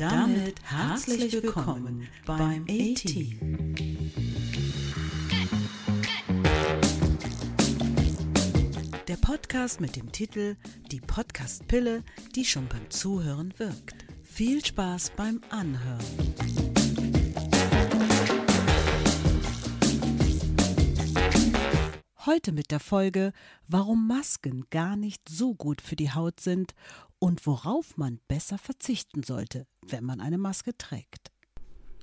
Damit herzlich willkommen beim A-Team. Der Podcast mit dem Titel Die Podcast-Pille, die schon beim Zuhören wirkt. Viel Spaß beim Anhören. Heute mit der Folge, warum Masken gar nicht so gut für die Haut sind und worauf man besser verzichten sollte, wenn man eine Maske trägt.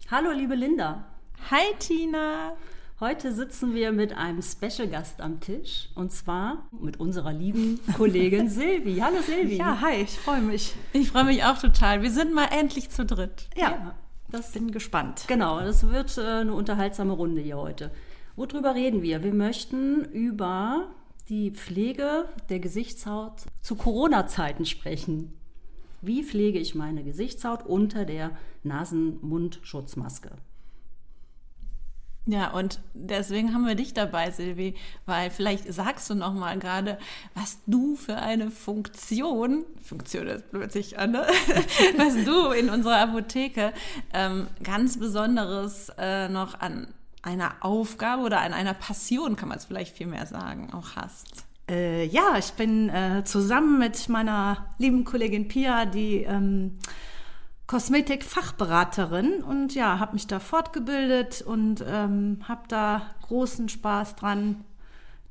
Hallo, liebe Linda. Hi, Tina. Heute sitzen wir mit einem Special Gast am Tisch und zwar mit unserer lieben Kollegin Silvi. Hallo Silvi. Ja, hi, ich freue mich. Ich freue mich auch total. Wir sind mal endlich zu dritt. Ja, ja das bin gespannt. Genau, das wird äh, eine unterhaltsame Runde hier heute. Worüber reden wir? Wir möchten über die Pflege der Gesichtshaut zu Corona-Zeiten sprechen. Wie pflege ich meine Gesichtshaut unter der Nasen-Mund-Schutzmaske? Ja, und deswegen haben wir dich dabei, Silvi, weil vielleicht sagst du noch mal gerade, was du für eine Funktion, Funktion ist plötzlich an, ne? was du in unserer Apotheke ähm, ganz Besonderes äh, noch an einer Aufgabe oder an einer Passion, kann man es vielleicht viel mehr sagen, auch hast. Äh, ja, ich bin äh, zusammen mit meiner lieben Kollegin Pia die ähm, Kosmetik-Fachberaterin und ja, habe mich da fortgebildet und ähm, habe da großen Spaß dran,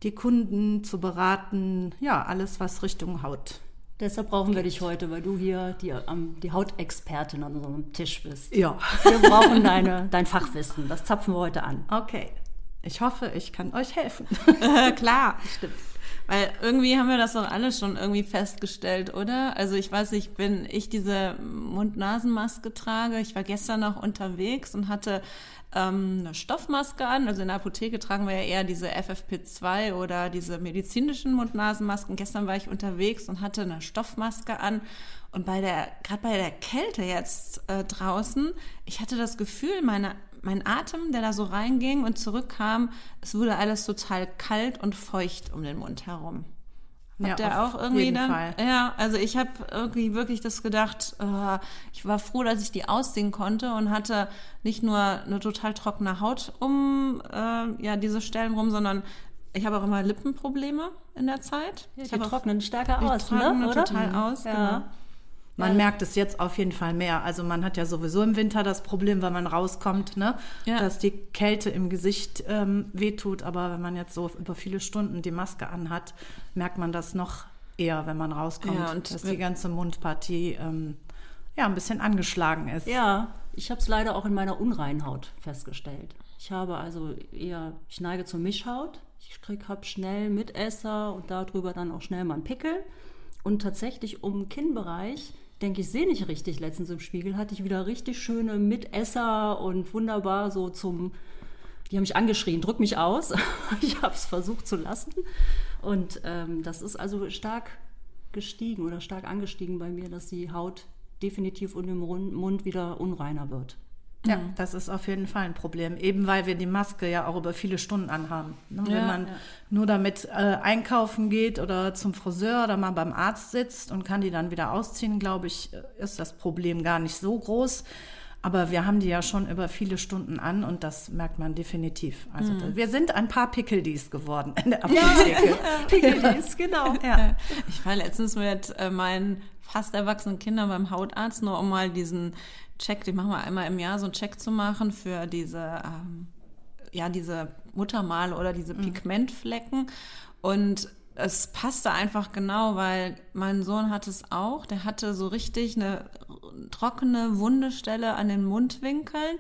die Kunden zu beraten. Ja, alles, was Richtung Haut Deshalb brauchen wir dich heute, weil du hier die, um, die Hautexpertin an unserem Tisch bist. Ja. Wir brauchen deine, dein Fachwissen. Das zapfen wir heute an. Okay. Ich hoffe, ich kann euch helfen. Klar, stimmt. Weil irgendwie haben wir das doch alle schon irgendwie festgestellt, oder? Also ich weiß nicht, wenn ich diese Mund-Nasen-Maske trage, ich war gestern noch unterwegs und hatte ähm, eine Stoffmaske an. Also in der Apotheke tragen wir ja eher diese FFP2 oder diese medizinischen Mund-Nasen-Masken. Gestern war ich unterwegs und hatte eine Stoffmaske an. Und bei der, gerade bei der Kälte jetzt äh, draußen, ich hatte das Gefühl, meine, mein Atem, der da so reinging und zurückkam, es wurde alles total kalt und feucht um den Mund herum. Habt ja, ihr auch irgendwie dann? Fall. Ja, also ich habe irgendwie wirklich das gedacht, äh, ich war froh, dass ich die ausziehen konnte und hatte nicht nur eine total trockene Haut um äh, ja, diese Stellen rum, sondern ich habe auch immer Lippenprobleme in der Zeit. Ja, die ich trocknen stärker aus, ne? Oder? total mhm. aus, ja. genau. Man ja. merkt es jetzt auf jeden Fall mehr. Also man hat ja sowieso im Winter das Problem, wenn man rauskommt, ne? Ja. dass die Kälte im Gesicht ähm, wehtut. Aber wenn man jetzt so über viele Stunden die Maske anhat, merkt man das noch eher, wenn man rauskommt, ja, und dass die ganze Mundpartie ähm, ja, ein bisschen angeschlagen ist. Ja, ich habe es leider auch in meiner Unreinhaut festgestellt. Ich habe also eher, ich neige zur Mischhaut. Ich habe schnell Mitesser und darüber dann auch schnell mal einen Pickel. Und tatsächlich um Kinnbereich denke ich, sehe nicht richtig. Letztens im Spiegel hatte ich wieder richtig schöne Mitesser und wunderbar so zum, die haben mich angeschrien, drück mich aus. ich habe es versucht zu lassen. Und ähm, das ist also stark gestiegen oder stark angestiegen bei mir, dass die Haut definitiv unter dem Mund wieder unreiner wird. Ja, mhm. das ist auf jeden Fall ein Problem, eben weil wir die Maske ja auch über viele Stunden anhaben. Ne? Ja, Wenn man ja. nur damit äh, einkaufen geht oder zum Friseur oder mal beim Arzt sitzt und kann die dann wieder ausziehen, glaube ich, äh, ist das Problem gar nicht so groß. Aber wir haben die ja schon über viele Stunden an und das merkt man definitiv. Also mhm. wir sind ein paar Pickeldies geworden in der Apotheke. Ja, Pickeldies, genau. Ja. Ich war letztens mit äh, meinen fast erwachsenen Kindern beim Hautarzt, nur um mal diesen Check, den machen wir einmal im Jahr, so einen Check zu machen für diese, ähm, ja, diese Muttermale oder diese mhm. Pigmentflecken. Und es passte einfach genau, weil mein Sohn hat es auch. Der hatte so richtig eine trockene Wundestelle an den Mundwinkeln.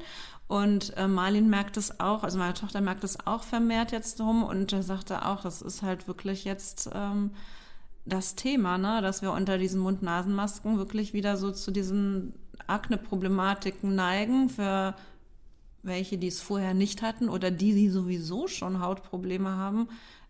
Und äh, Marlin merkt es auch, also meine Tochter merkt es auch vermehrt jetzt drum. Und er sagte auch, das ist halt wirklich jetzt ähm, das Thema, ne? dass wir unter diesen Mund-Nasen-Masken wirklich wieder so zu diesen Akne-Problematiken neigen, für welche, die es vorher nicht hatten oder die, die sowieso schon Hautprobleme haben,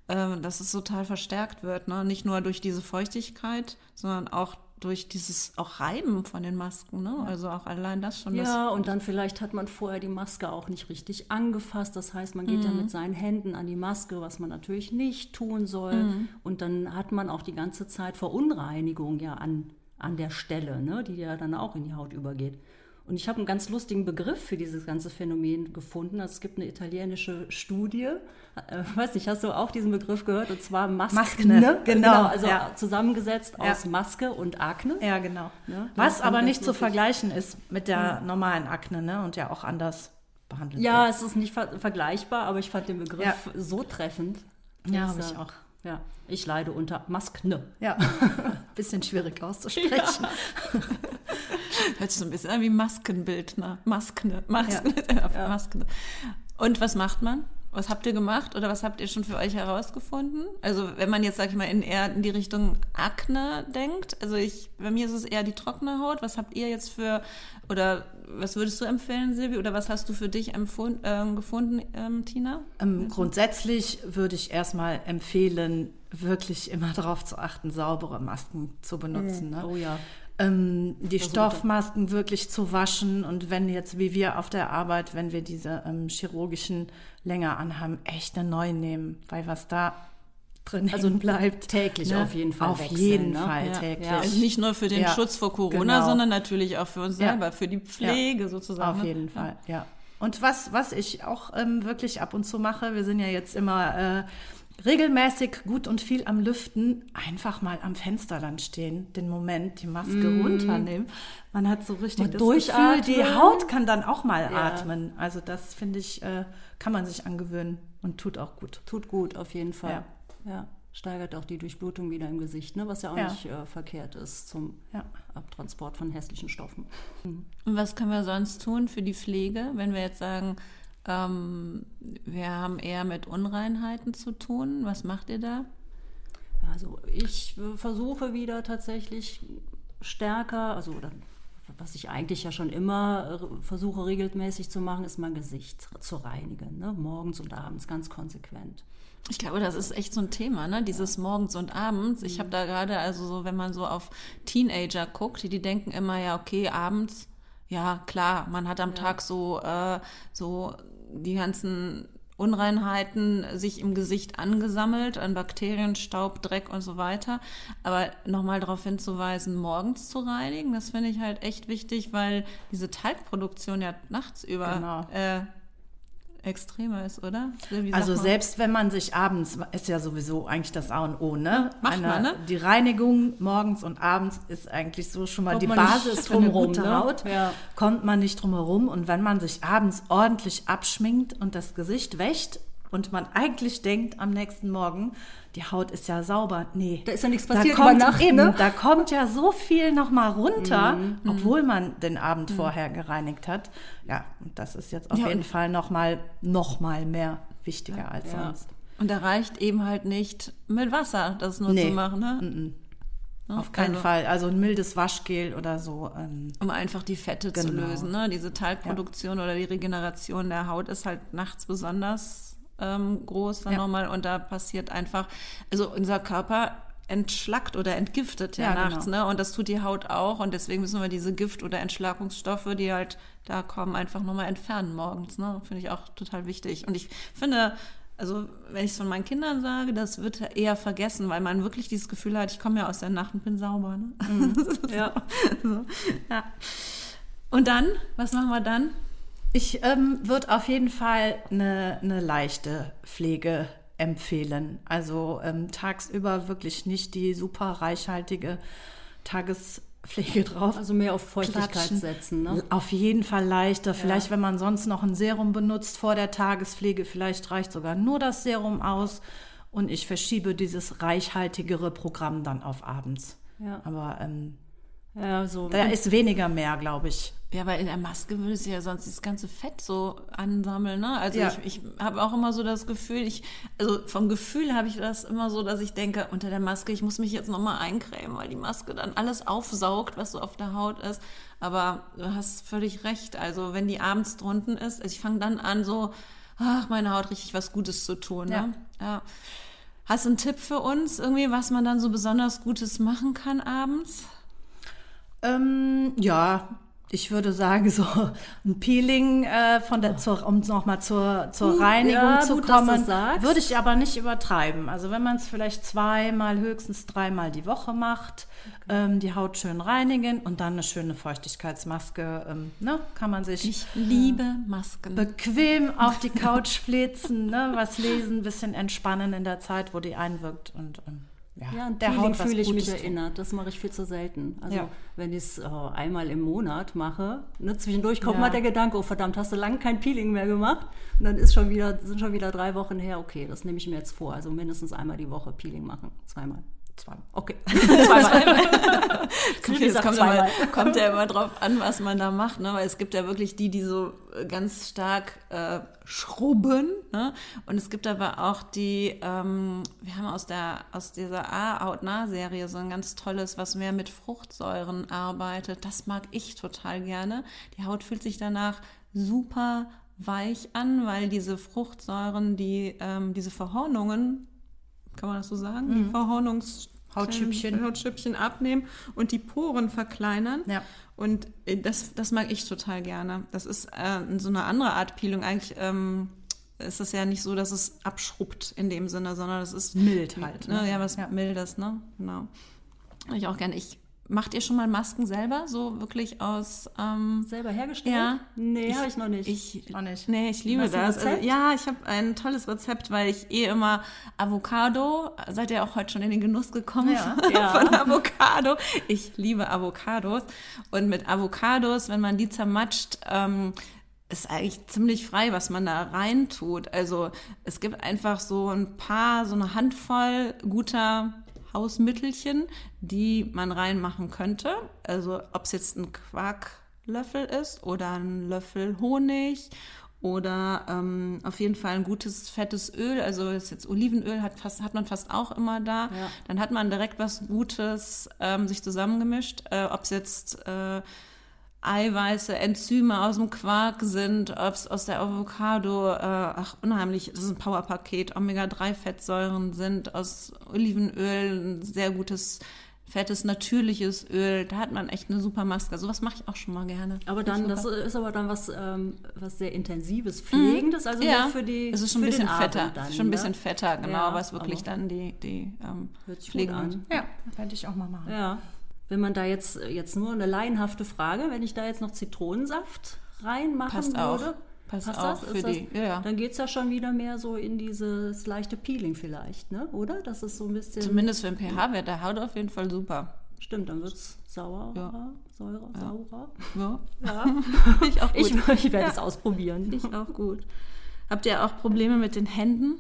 äh, dass es total verstärkt wird. Ne? Nicht nur durch diese Feuchtigkeit, sondern auch durch dieses auch Reiben von den Masken, ne? Also auch allein das schon. Ja, und dann vielleicht hat man vorher die Maske auch nicht richtig angefasst. Das heißt, man geht mhm. ja mit seinen Händen an die Maske, was man natürlich nicht tun soll. Mhm. Und dann hat man auch die ganze Zeit Verunreinigung ja an an der Stelle, ne, die ja dann auch in die Haut übergeht. Und ich habe einen ganz lustigen Begriff für dieses ganze Phänomen gefunden. Also es gibt eine italienische Studie. Äh, weiß nicht, hast du auch diesen Begriff gehört? Und zwar Maskne. Maskne genau. genau. Also ja. zusammengesetzt ja. aus Maske und Akne. Ja, genau. Ja, Was aber nicht zu vergleichen ist mit der hm. normalen Akne ne? und ja auch anders behandelt Ja, wird. es ist nicht ver vergleichbar, aber ich fand den Begriff so treffend. Ja, habe ich auch. Ja, ich leide unter Maskne. Ja, bisschen schwierig auszusprechen. Ja. Hört sich so ein bisschen an wie Maskenbildner. Maskne. Maskne. Ja. Maskne. Und was macht man? Was habt ihr gemacht oder was habt ihr schon für euch herausgefunden? Also wenn man jetzt, sag ich mal, in eher in die Richtung Akne denkt, also ich, bei mir ist es eher die trockene Haut. Was habt ihr jetzt für, oder was würdest du empfehlen, Silvi, oder was hast du für dich empfund, äh, gefunden, ähm, Tina? Ähm, grundsätzlich würde ich erstmal empfehlen, wirklich immer darauf zu achten, saubere Masken zu benutzen. Mhm. Ne? Oh ja ähm, die Versuche. Stoffmasken wirklich zu waschen und wenn jetzt wie wir auf der Arbeit, wenn wir diese ähm, chirurgischen länger anhaben, echt eine neue nehmen, weil was da drin also bleibt. Täglich ne? auf jeden Fall. Auf wechseln, jeden ne? Fall ja. täglich. Ja. Also nicht nur für den ja. Schutz vor Corona, genau. sondern natürlich auch für uns selber, für die Pflege sozusagen. Auf ne? jeden Fall, ja. Und was, was ich auch ähm, wirklich ab und zu mache, wir sind ja jetzt immer äh, regelmäßig gut und viel am Lüften, einfach mal am Fenster dann stehen, den Moment, die Maske mm. runternehmen. Man hat so richtig das Gefühl, die Haut kann dann auch mal ja. atmen. Also das finde ich, äh, kann man sich angewöhnen und tut auch gut. Tut gut, auf jeden Fall. Ja. ja. Steigert auch die Durchblutung wieder im Gesicht, ne? was ja auch ja. nicht äh, verkehrt ist zum Abtransport von hässlichen Stoffen. Mhm. Und was können wir sonst tun für die Pflege, wenn wir jetzt sagen, ähm, wir haben eher mit Unreinheiten zu tun. Was macht ihr da? Also ich versuche wieder tatsächlich stärker, also was ich eigentlich ja schon immer versuche regelmäßig zu machen, ist mein Gesicht zu reinigen, ne? morgens und abends ganz konsequent. Ich glaube, das ist echt so ein Thema, ne? Dieses morgens und abends. Ich habe mhm. da gerade, also so, wenn man so auf Teenager guckt, die, die denken immer, ja, okay, abends, ja, klar, man hat am ja. Tag so, äh, so die ganzen Unreinheiten sich im Gesicht angesammelt, an Bakterien, Staub, Dreck und so weiter. Aber nochmal darauf hinzuweisen, morgens zu reinigen, das finde ich halt echt wichtig, weil diese Talgproduktion ja nachts über genau. äh, extremer ist, oder? Also selbst wenn man sich abends, ist ja sowieso eigentlich das A und O, ne? Macht Eine, man, ne? Die Reinigung morgens und abends ist eigentlich so schon mal kommt die Basis gute ne? Haut. Ja. Kommt man nicht drum herum. Und wenn man sich abends ordentlich abschminkt und das Gesicht wäscht und man eigentlich denkt am nächsten Morgen, die Haut ist ja sauber. Nee. Da ist ja nichts passiert da kommt, Nacht, eben, ne? Da kommt ja so viel nochmal runter, mm, obwohl man den Abend mm. vorher gereinigt hat. Ja, und das ist jetzt auf ja, jeden Fall nochmal noch mal mehr wichtiger ja, als ja. sonst. Und da reicht eben halt nicht mit Wasser, das nur nee. zu machen, ne? Mm Ne? Auf keinen also, Fall. Also ein mildes Waschgel oder so. Ähm, um einfach die Fette genau. zu lösen. Ne? Diese Talgproduktion ja. oder die Regeneration der Haut ist halt nachts besonders ähm, groß dann ja. nochmal und da passiert einfach, also unser Körper entschlackt oder entgiftet ja, ja nachts, genau. ne? Und das tut die Haut auch und deswegen müssen wir diese Gift- oder Entschlackungsstoffe, die halt da kommen, einfach nochmal entfernen morgens, ne? Finde ich auch total wichtig. Und ich finde, also wenn ich es von meinen Kindern sage, das wird eher vergessen, weil man wirklich dieses Gefühl hat, ich komme ja aus der Nacht und bin sauber. Ne? Mhm. ja. so. ja. Und dann, was machen wir dann? Ich ähm, würde auf jeden Fall eine, eine leichte Pflege empfehlen. Also ähm, tagsüber wirklich nicht die super reichhaltige Tagespflege drauf. Also mehr auf Feuchtigkeit klatschen. setzen. Ne? Auf jeden Fall leichter. Ja. Vielleicht, wenn man sonst noch ein Serum benutzt vor der Tagespflege, vielleicht reicht sogar nur das Serum aus. Und ich verschiebe dieses reichhaltigere Programm dann auf abends. Ja. Aber ähm, ja, so. Da ist weniger mehr, glaube ich. Ja, weil in der Maske würde sich ja sonst das ganze Fett so ansammeln, ne? Also ja. ich, ich habe auch immer so das Gefühl, ich, also vom Gefühl habe ich das immer so, dass ich denke, unter der Maske, ich muss mich jetzt nochmal eincremen, weil die Maske dann alles aufsaugt, was so auf der Haut ist. Aber du hast völlig recht. Also wenn die abends drunten ist, also ich fange dann an, so, ach, meine Haut richtig was Gutes zu tun. Ne? Ja. Hast du einen Tipp für uns, irgendwie, was man dann so besonders Gutes machen kann abends? Ähm, ja, ich würde sagen, so ein Peeling äh, von der, zur, um nochmal zur, zur Reinigung ja, zu gut, kommen, würde ich aber nicht übertreiben. Also wenn man es vielleicht zweimal, höchstens dreimal die Woche macht, ähm, die Haut schön reinigen und dann eine schöne Feuchtigkeitsmaske, ähm, ne, kann man sich Ich liebe Masken. bequem auf die Couch flitzen, ne, was lesen, ein bisschen entspannen in der Zeit, wo die einwirkt und ähm, ja, Ja, und der Haut fühle ich mich tun. erinnert. Das mache ich viel zu selten. Also Ja. wenn ich es äh, einmal im Monat mache, ne, zwischendurch kommt Ja. mal der Gedanke, oh verdammt, hast du lange kein Peeling mehr gemacht? Und dann ist schon wieder, sind schon wieder drei Wochen her, okay, das nehme ich mir jetzt vor. Also mindestens einmal die Woche Peeling machen. Zweimal. Zweimal. Okay. Es gesagt, kommt, immer, zweimal. kommt ja immer drauf an, was man da macht, ne? weil es gibt ja wirklich die, die so äh, ganz stark äh, schrubben. Ne? Und es gibt aber auch die, ähm, wir haben aus, der, aus dieser A-Out-Nah-Serie so ein ganz tolles, was mehr mit Fruchtsäuren arbeitet. Das mag ich total gerne. Die Haut fühlt sich danach super weich an, weil diese Fruchtsäuren, die ähm, diese Verhornungen, kann man das so sagen, die Verhornungs Hautschüppchen. Hautschüppchen abnehmen und die Poren verkleinern. Ja. Und äh, das, das mag ich total gerne. Das ist äh, so eine andere Art Peeling. Eigentlich ähm, ist es ja nicht so, dass es abschrubbt in dem Sinne, sondern es ist Mild halt, Ne? ne? Ja, was Ja. Mildes, ne? Genau. Ich auch gerne. Ich, macht ihr schon mal Masken selber? So wirklich aus. Ähm, Selber hergestellt? Ja. Nee, habe ich noch nicht. ich, Auch nicht. Nee, ich liebe das. Also, ja, ich habe ein tolles Rezept, weil ich eh immer Avocado, seid ihr auch heute schon in den Genuss gekommen Ja. von, Ja. von Avocado? Ich liebe Avocados. Und mit Avocados, wenn man die zermatscht, ähm, ist eigentlich ziemlich frei, was man da rein tut. Also es gibt einfach so ein paar, so eine Handvoll guter Hausmittelchen, die man reinmachen könnte. Also ob es jetzt ein Quarklöffel ist oder ein Löffel Honig oder ähm, auf jeden Fall ein gutes fettes Öl. Also ist jetzt Olivenöl hat fast hat man fast auch immer da. Ja. Dann hat man direkt was Gutes ähm, sich zusammengemischt. Äh, ob es jetzt äh, Eiweiße, Enzyme aus dem Quark sind, ob es aus der Avocado, äh, ach unheimlich, das ist ein Powerpaket, Omega-3-Fettsäuren sind, aus Olivenöl ein sehr gutes, fettes, natürliches Öl. Da hat man echt eine super Maske. Sowas mache ich auch schon mal gerne. aber dann, das ist aber dann was, ähm, was sehr intensives, pflegendes, also ja, nur für die. es ist schon ein für bisschen fetter, dann, schon ein bisschen ne? fetter, genau, Ja, was wirklich dann die, die ähm, Hört sich gut Pflegen an. Ja, werde ich auch mal machen. Ja. Wenn man da jetzt, jetzt nur eine laienhafte Frage, wenn ich da jetzt noch Zitronensaft reinmachen Passt auch. würde. Passt passt auch das? für Ist das, die- ja, ja. Dann geht es ja schon wieder mehr so in dieses leichte Peeling vielleicht, ne? Oder? Das ist so ein bisschen. Zumindest für den pH-Wert der Haut auf jeden Fall super. Stimmt, dann wird es saurer, Ja. säurer, saurer. Ja. Ja. ich auch Ich, gut. ich werde es ausprobieren. Ich auch gut. Habt ihr auch Probleme mit den Händen?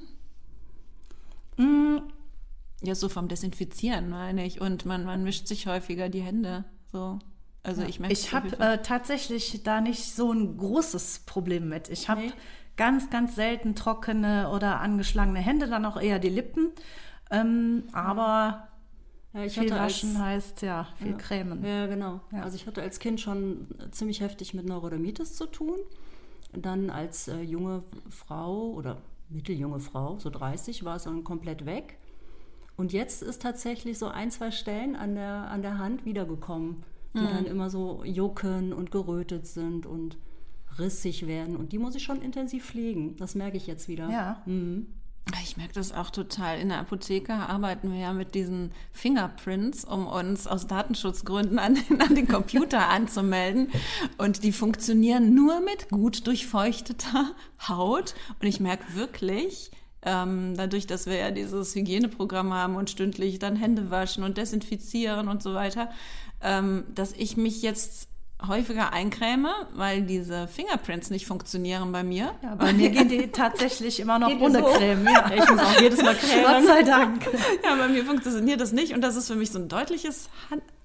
Ja, so vom Desinfizieren, meine ich. Und man, man mischt sich häufiger die Hände. So. Also ich merke Ich habe äh, tatsächlich da nicht so ein großes Problem mit. Ich habe Nee. ganz, ganz selten trockene oder angeschlagene Hände, dann auch eher die Lippen. Ähm, aber Ja, ich viel waschen heißt ja viel cremen. Ja, genau. Ja. Also ich hatte als Kind schon ziemlich heftig mit Neurodermitis zu tun. Dann als äh, junge Frau oder mitteljunge Frau, so 30, war es dann komplett weg. Und jetzt ist tatsächlich so ein, zwei Stellen an der, an der Hand wiedergekommen, die Mhm. dann immer so jucken und gerötet sind und rissig werden. Und die muss ich schon intensiv pflegen. Das merke ich jetzt wieder. Ja. Ich merke das auch total. In der Apotheke arbeiten wir ja mit diesen Fingerprints, um uns aus Datenschutzgründen an den, an den Computer anzumelden. Und die funktionieren nur mit gut durchfeuchteter Haut. Und ich merke wirklich, ähm, dadurch, dass wir ja dieses Hygieneprogramm haben und stündlich dann Hände waschen und desinfizieren und so weiter, ähm, dass ich mich jetzt häufiger eincreme, weil diese Fingerprints nicht funktionieren bei mir. Ja, bei mir gehen die tatsächlich immer noch ohne so? Creme. Ja. Ich muss auch jedes Mal cremen. Gott sei Dank. Ja, bei mir funktioniert das nicht und das ist für mich so ein deutliches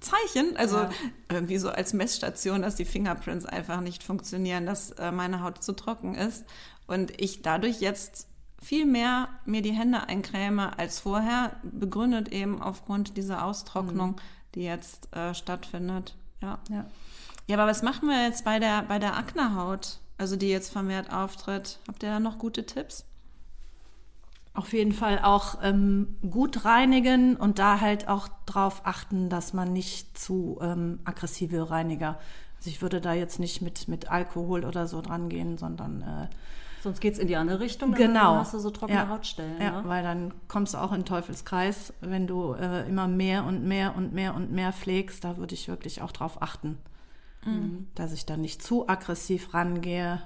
Zeichen, also Ja. irgendwie so als Messstation, dass die Fingerprints einfach nicht funktionieren, dass äh, meine Haut zu trocken ist und ich dadurch jetzt viel mehr mir die Hände eincreme als vorher, begründet eben aufgrund dieser Austrocknung, die jetzt äh, stattfindet. Ja. Ja. ja, aber was machen wir jetzt bei der, bei der Aknehaut, also die jetzt vermehrt auftritt? Habt ihr da noch gute Tipps? Auf jeden Fall auch ähm, gut reinigen und da halt auch drauf achten, dass man nicht zu ähm, aggressive Reiniger Also ich würde da jetzt nicht mit, mit Alkohol oder so dran gehen, sondern äh, Sonst geht es in die andere Richtung, genau. dann hast du so trockene ja. Hautstellen. Ja, ne? weil dann kommst du auch in den Teufelskreis, wenn du äh, immer mehr und mehr und mehr und mehr pflegst. Da würde ich wirklich auch drauf achten, Mhm. dass ich da nicht zu aggressiv rangehe.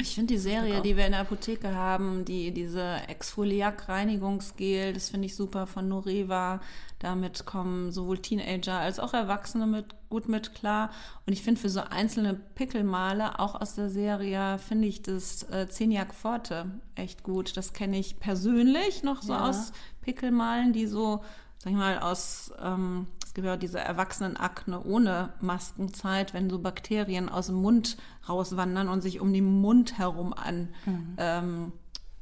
Ich finde die Serie, die wir in der Apotheke haben, die diese Exfoliak-Reinigungsgel, das finde ich super von Noreva. Damit kommen sowohl Teenager als auch Erwachsene mit, gut mit klar. Und ich finde für so einzelne Pickelmale, auch aus der Serie, finde ich das äh, Zeniac Forte echt gut. Das kenne ich persönlich noch so Ja. aus Pickelmalen, die so, sag ich mal, aus, ähm, es gibt ja diese Erwachsenenakne ohne Maskenzeit, wenn so Bakterien aus dem Mund rauswandern und sich um den Mund herum an, ähm,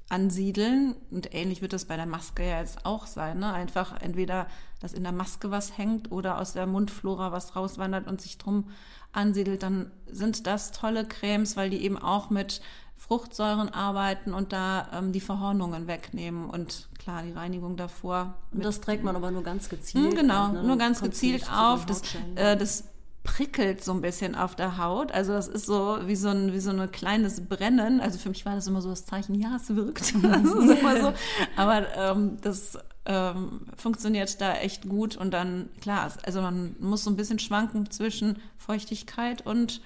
ansiedeln. Und ähnlich wird das bei der Maske ja jetzt auch sein. Ne? Einfach entweder, dass in der Maske was hängt oder aus der Mundflora was rauswandert und sich drum ansiedelt, dann sind das tolle Cremes, weil die eben auch mit Fruchtsäuren arbeiten und da ähm, die Verhornungen wegnehmen und klar die Reinigung davor. Und das trägt man aber nur ganz gezielt. Mm, genau, auf, ne? nur ganz gezielt auf. Das, äh, das prickelt so ein bisschen auf der Haut. Also das ist so wie so ein wie so ein kleines Brennen. Also für mich war das immer so das Zeichen, ja, es wirkt. Das ist immer so. Aber ähm, das ähm, funktioniert da echt gut. Und dann, klar, also man muss so ein bisschen schwanken zwischen Feuchtigkeit und,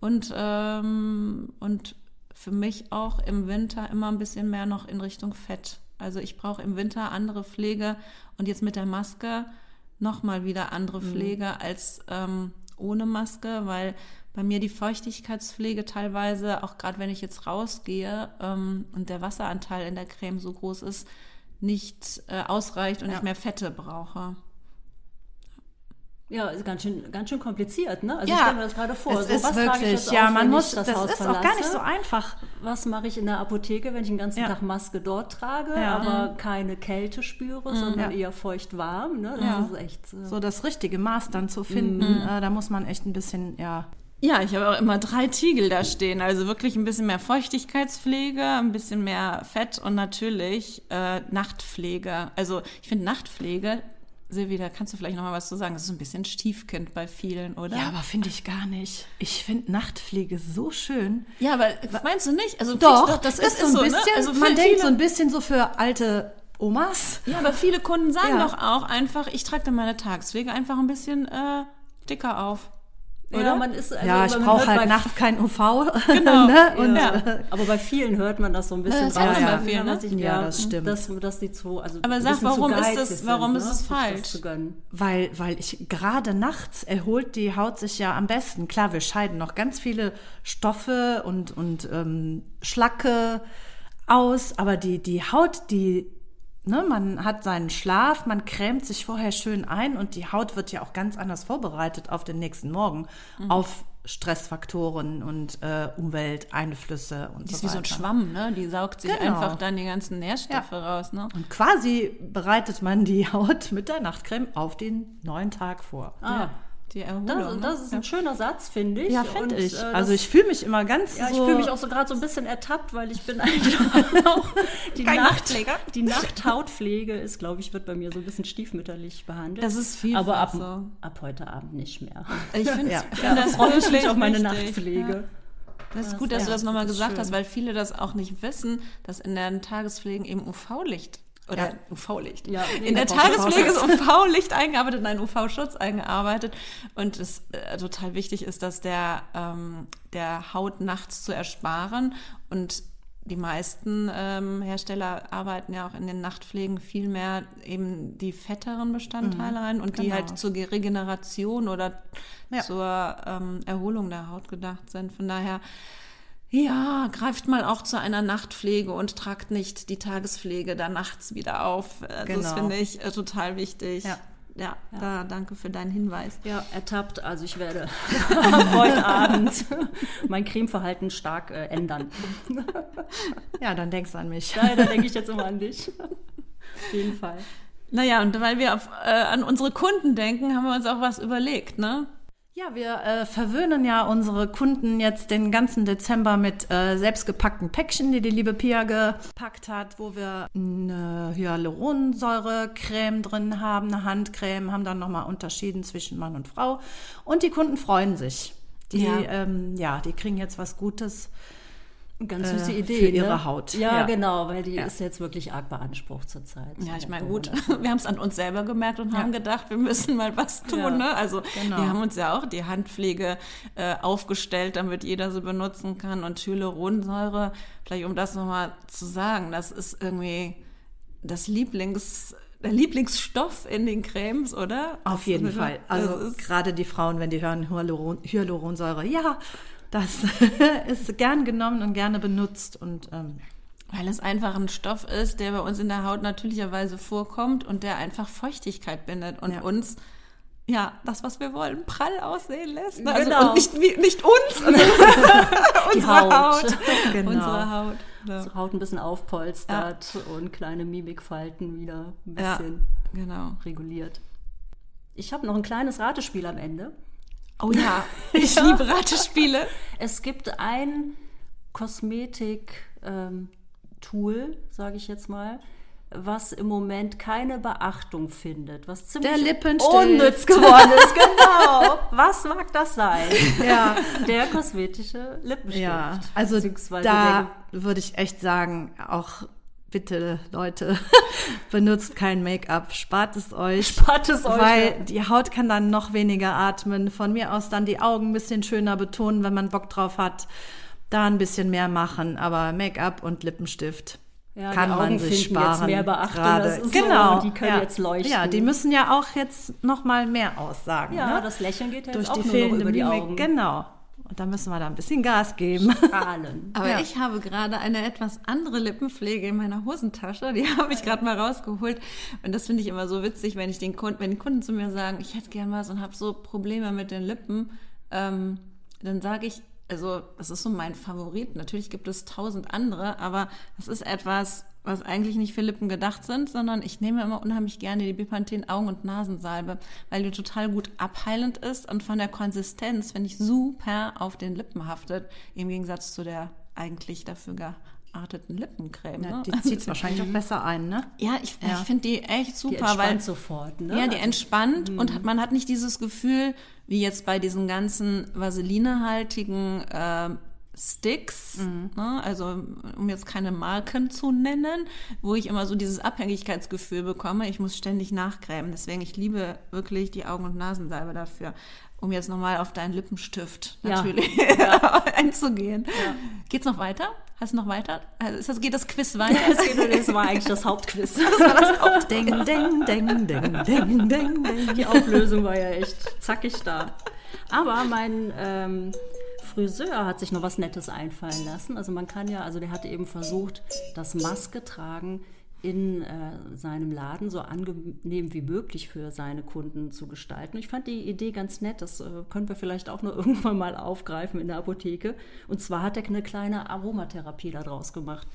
und, ähm, und für mich auch im Winter immer ein bisschen mehr noch in Richtung Fett. Also ich brauche im Winter andere Pflege und jetzt mit der Maske nochmal wieder andere Pflege als ähm, ohne Maske, weil bei mir die Feuchtigkeitspflege teilweise, auch gerade wenn ich jetzt rausgehe ähm, und der Wasseranteil in der Creme so groß ist, nicht äh, ausreicht und ich mehr Fette brauche. Ja, ist ganz schön, ganz schön kompliziert, ne? Also Ja, ich stelle mir das gerade vor. Es so, ist was trage ich wirklich, jetzt ja, auf, man muss, das, das ist verlasse? auch gar nicht so einfach. Was mache ich in der Apotheke, wenn ich den ganzen Ja. Tag Maske dort trage, Ja. aber keine Kälte spüre, sondern Ja. eher feucht warm? Ne? Das Ja. ist echt. äh, So das richtige Maß dann zu finden, äh, da muss man echt ein bisschen, ja, Ja, ich habe auch immer drei Tiegel da stehen. Also wirklich ein bisschen mehr Feuchtigkeitspflege, ein bisschen mehr Fett und natürlich äh, Nachtpflege. Also ich finde Nachtpflege, Silvi, da kannst du vielleicht noch mal was zu sagen. Das ist ein bisschen Stiefkind bei vielen, oder? Ja, aber finde ich gar nicht. Ich finde Nachtpflege so schön. Ja, aber meinst du nicht? Also Doch, du- das ist so ein bisschen, ne? Also man denkt so ein bisschen so für alte Omas. Ja, aber viele Kunden sagen Ja. doch auch einfach, ich trage dann meine Tagespflege einfach ein bisschen äh, dicker auf. Ja, Oder? man ist, also, Ja, ich brauche halt nachts kein UV. Genau. ne? Und, Ja. äh, Aber bei vielen hört man das so ein bisschen Das raus. ne? bei vielen, dass ne? ich- Ja, das stimmt. Dass, dass die zu, also Aber sag, warum ist es- sind, warum ist ne? es sich das falsch? Weil, weil ich gerade nachts erholt die Haut sich ja am besten. Klar, wir scheiden noch ganz viele Stoffe und, und ähm, Schlacke aus, aber die, die Haut, die, ne, man hat seinen Schlaf, man cremt sich vorher schön ein und die Haut wird ja auch ganz anders vorbereitet auf den nächsten Morgen, Mhm. auf Stressfaktoren und äh, Umwelteinflüsse und Die so ist wie so ein weiter. Schwamm, ne? Die saugt sich Genau. einfach dann die ganzen Nährstoffe raus, ne? Und quasi bereitet man die Haut mit der Nachtcreme auf den neuen Tag vor. Ah, Die Erholung. das, ne? das ist ein schöner Satz, finde ich. Ja, finde Und, ich. äh, also ich fühle mich immer ganz Ja, ich so. fühle mich auch so gerade so ein bisschen ertappt, weil ich bin eigentlich auch die, Kein Nacht, die Nachthautpflege ist, glaube ich, wird bei mir so ein bisschen stiefmütterlich behandelt. Das ist vielfach aber ab, so. ab heute Abend nicht mehr. Ich finde Ja. Ja, das freue ich mich auf meine wichtig. Nachtpflege. Das ist gut, dass ja, du das nochmal gesagt schön. hast, weil viele das auch nicht wissen, dass in den Tagespflegen eben UV-Licht oder Ja. UV-Licht. Ja, in der Tagespflege ist UV-Licht eingearbeitet und ein UV-Schutz eingearbeitet. Und es äh, total wichtig ist, dass der, ähm, der Haut nachts zu ersparen. Und die meisten ähm, Hersteller arbeiten ja auch in den Nachtpflegen viel mehr eben die fetteren Bestandteile rein und die genau. halt zur Regeneration oder Ja. zur ähm, Erholung der Haut gedacht sind. Von daher, ja, greift mal auch zu einer Nachtpflege und tragt nicht die Tagespflege da nachts wieder auf. Also Das Genau. finde ich äh, total wichtig. Ja. Ja, da danke für deinen Hinweis. Ja, ertappt. Also ich werde heute Abend mein Cremeverhalten stark äh, ändern. ja, dann denkst du an mich. Da, da denke ich jetzt immer an dich. Auf jeden Fall. Naja, und weil wir auf, äh, an unsere Kunden denken, haben wir uns auch was überlegt, ne? Ja, wir äh, verwöhnen ja unsere Kunden jetzt den ganzen Dezember mit äh, selbstgepackten Päckchen, die die liebe Pia gepackt hat, wo wir eine Hyaluronsäure-Creme drin haben, eine Handcreme, haben dann nochmal unterschieden zwischen Mann und Frau. Und die Kunden freuen sich. Die, Ja. Ähm, ja, die kriegen jetzt was Gutes. Ganz Äh, süße Idee. für ihre ne? Haut. Ja, Ja. genau, weil die Ja. ist jetzt wirklich arg beansprucht zurzeit. Ja, ich meine, Ja, gut, wir haben es an uns selber gemerkt und haben gedacht, wir müssen mal was tun. Ja, ne? Also genau. wir haben uns ja auch die Handpflege äh, aufgestellt, damit jeder sie benutzen kann. Und Hyaluronsäure, vielleicht um das nochmal zu sagen, das ist irgendwie das Lieblings, der Lieblingsstoff in den Cremes, oder? Auf jeden Fall. Also gerade die Frauen, wenn die hören Hyaluron, Hyaluronsäure, ja, das ist gern genommen und gerne benutzt und ähm, Weil es einfach ein Stoff ist, der bei uns in der Haut natürlicherweise vorkommt und der einfach Feuchtigkeit bindet und Ja. uns, ja, das, was wir wollen, prall aussehen lässt. Ne? Genau. Also, und nicht, wie- nicht uns, unsere Haut. Haut. Genau. Unsere Haut. Ja. Die Haut ein bisschen aufpolstert und kleine Mimikfalten wieder ein Ja, bisschen genau. reguliert. Ich habe noch ein kleines Ratespiel am Ende. Oh ja, ich liebe Ratespiele. Es gibt ein Kosmetik-Tool, sage ich jetzt mal, was im Moment keine Beachtung findet, was ziemlich Der Lippenstift. unnütz geworden ist. Genau. Was mag das sein? ja, Der kosmetische Lippenstift. ja, also da würde ich echt sagen, auch bitte Leute, benutzt kein Make-up, spart es euch. Spart es euch, Weil ja. die Haut kann dann noch weniger atmen. Von mir aus dann die Augen ein bisschen schöner betonen, wenn man Bock drauf hat. Da ein bisschen mehr machen, aber Make-up und Lippenstift Ja, kann man sich sparen. jetzt mehr Beachtung, gerade. ist so, genau. die können ja. jetzt leuchten. Ja, die müssen ja auch jetzt noch mal mehr aussagen. Ja, ne? das Lächeln geht ja durch jetzt auch die nur über die Mimik. Augen. Genau. Und da müssen wir da ein bisschen Gas geben. Strahlen. Aber Ja. ich habe gerade eine etwas andere Lippenpflege in meiner Hosentasche. Die habe ich gerade mal rausgeholt. Und das finde ich immer so witzig, wenn ich den Kunden, wenn die Kunden zu mir sagen, ich hätte gern was und habe so Probleme mit den Lippen, ähm, dann sage ich, also das ist so mein Favorit. Natürlich gibt es tausend andere, aber das ist etwas, was eigentlich nicht für Lippen gedacht sind, sondern ich nehme immer unheimlich gerne die Bepanthen Augen- und Nasensalbe, weil die total gut abheilend ist und von der Konsistenz finde ich super auf den Lippen haftet, im Gegensatz zu der eigentlich dafür gearteten Lippencreme. Ja, ne? die zieht es wahrscheinlich auch besser ein, ne? Ja, ich, ich finde die echt super, Die entspannt weil sofort. Ne? ja, die Also- entspannt und hat, man hat nicht dieses Gefühl, wie jetzt bei diesen ganzen vaselinehaltigen äh, Sticks, ne? also um jetzt keine Marken zu nennen, wo ich immer so dieses Abhängigkeitsgefühl bekomme, ich muss ständig nachcremen. Deswegen, ich liebe wirklich die Augen- und Nasensalbe dafür. Um jetzt nochmal auf deinen Lippenstift Ja. natürlich einzugehen. Geht's noch weiter? Hast du noch weiter? Also das, geht das Quiz weiter? Das, geht- das war eigentlich das Hauptquiz. Ding, ding, ding, ding, ding, ding, ding. Die Auflösung war ja echt zackig da. Aber mein ähm, Friseur hat sich noch was Nettes einfallen lassen. Also man kann ja, also der hatte eben versucht, das Maske tragen in äh, seinem Laden so angenehm wie möglich für seine Kunden zu gestalten. Ich fand die Idee ganz nett. Das äh, können wir vielleicht auch nur irgendwann mal aufgreifen in der Apotheke. Und zwar hat er eine kleine Aromatherapie daraus gemacht.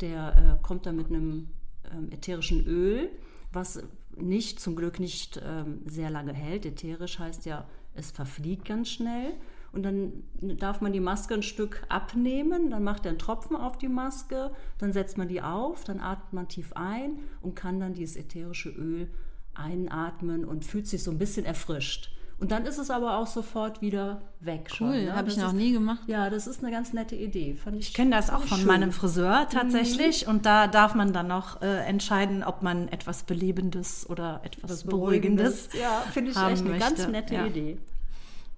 Der äh, kommt da mit einem ähm, ätherischen Öl, was nicht, zum Glück nicht ähm, sehr lange hält. Ätherisch heißt ja, es verfliegt ganz schnell. Und dann darf man die Maske ein Stück abnehmen, dann macht er einen Tropfen auf die Maske, dann setzt man die auf, dann atmet man tief ein und kann dann dieses ätherische Öl einatmen und fühlt sich so ein bisschen erfrischt. Und dann ist es aber auch sofort wieder weg. Cool, ne? habe ich noch ist- nie gemacht. Ja, das ist eine ganz nette Idee. Fand ich Ich kenne das auch von schön. meinem Friseur tatsächlich. Und da darf man dann noch äh, entscheiden, ob man etwas Belebendes oder etwas Beruhigendes. Ja, finde ich echt eine ganz möchte. nette Ja. Idee.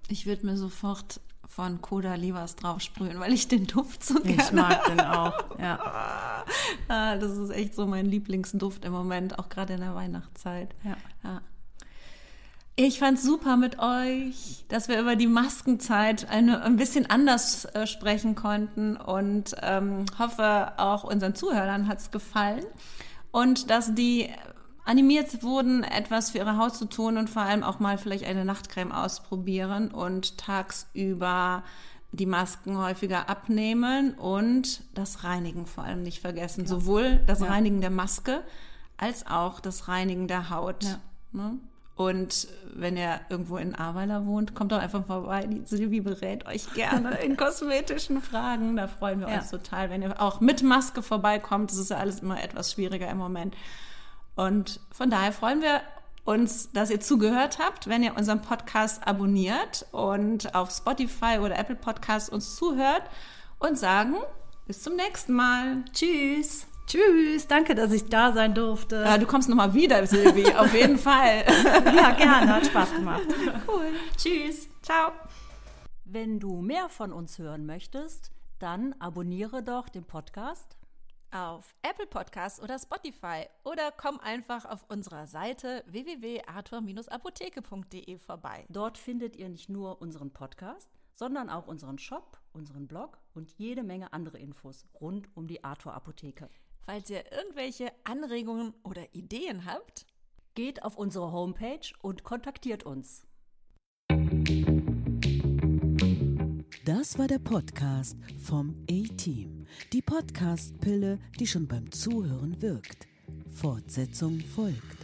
Ich würde mir sofort von Koda Livas draufsprühen, weil ich den Duft so gerne Ich mag den auch. Ja. Ah, das ist echt so mein Lieblingsduft im Moment, auch gerade in der Weihnachtszeit. Ja. Ja. Ich fand's super mit euch, dass wir über die Maskenzeit eine, ein bisschen anders äh, sprechen konnten und ähm, hoffe, auch unseren Zuhörern hat's gefallen und dass die animiert wurden, etwas für ihre Haut zu tun und vor allem auch mal vielleicht eine Nachtcreme ausprobieren und tagsüber die Masken häufiger abnehmen und das Reinigen vor allem nicht vergessen. Sowohl das Ja. Reinigen der Maske als auch das Reinigen der Haut. Ja. Ne? Und wenn ihr irgendwo in Aweiler wohnt, kommt doch einfach vorbei. Die Silvi berät euch gerne in kosmetischen Fragen. Da freuen wir ja. uns total, wenn ihr auch mit Maske vorbeikommt. Das ist ja alles immer etwas schwieriger im Moment. Und von daher freuen wir uns, dass ihr zugehört habt, wenn ihr unseren Podcast abonniert und auf Spotify oder Apple Podcast uns zuhört und sagen bis zum nächsten Mal. Tschüss. Tschüss, danke, dass ich da sein durfte. Ja, du kommst nochmal wieder, Silvi, auf jeden Fall. ja, gerne, hat Spaß gemacht. Cool. Tschüss. Ciao. Wenn du mehr von uns hören möchtest, dann abonniere doch den Podcast auf Apple Podcasts oder Spotify oder komm einfach auf unserer Seite www.arthur-apotheke.de vorbei. Dort findet ihr nicht nur unseren Podcast, sondern auch unseren Shop, unseren Blog und jede Menge andere Infos rund um die Arthur Apotheke. Falls ihr irgendwelche Anregungen oder Ideen habt, geht auf unsere Homepage und kontaktiert uns. Das war der Podcast vom A-Team. Die Podcast-Pille, die schon beim Zuhören wirkt. Fortsetzung folgt.